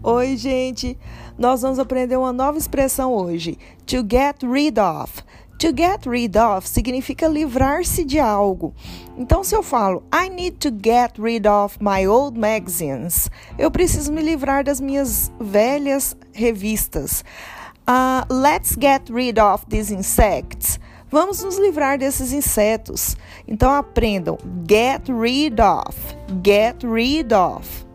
Oi, gente! Nós vamos aprender uma nova expressão hoje: to get rid of. To get rid of significa livrar-se de algo. Então, se eu falo I need to get rid of my old magazines, eu preciso me livrar das minhas velhas revistas. Uh, let's get rid of these insects. Vamos nos livrar desses insetos. Então aprendam: get rid of, get rid of.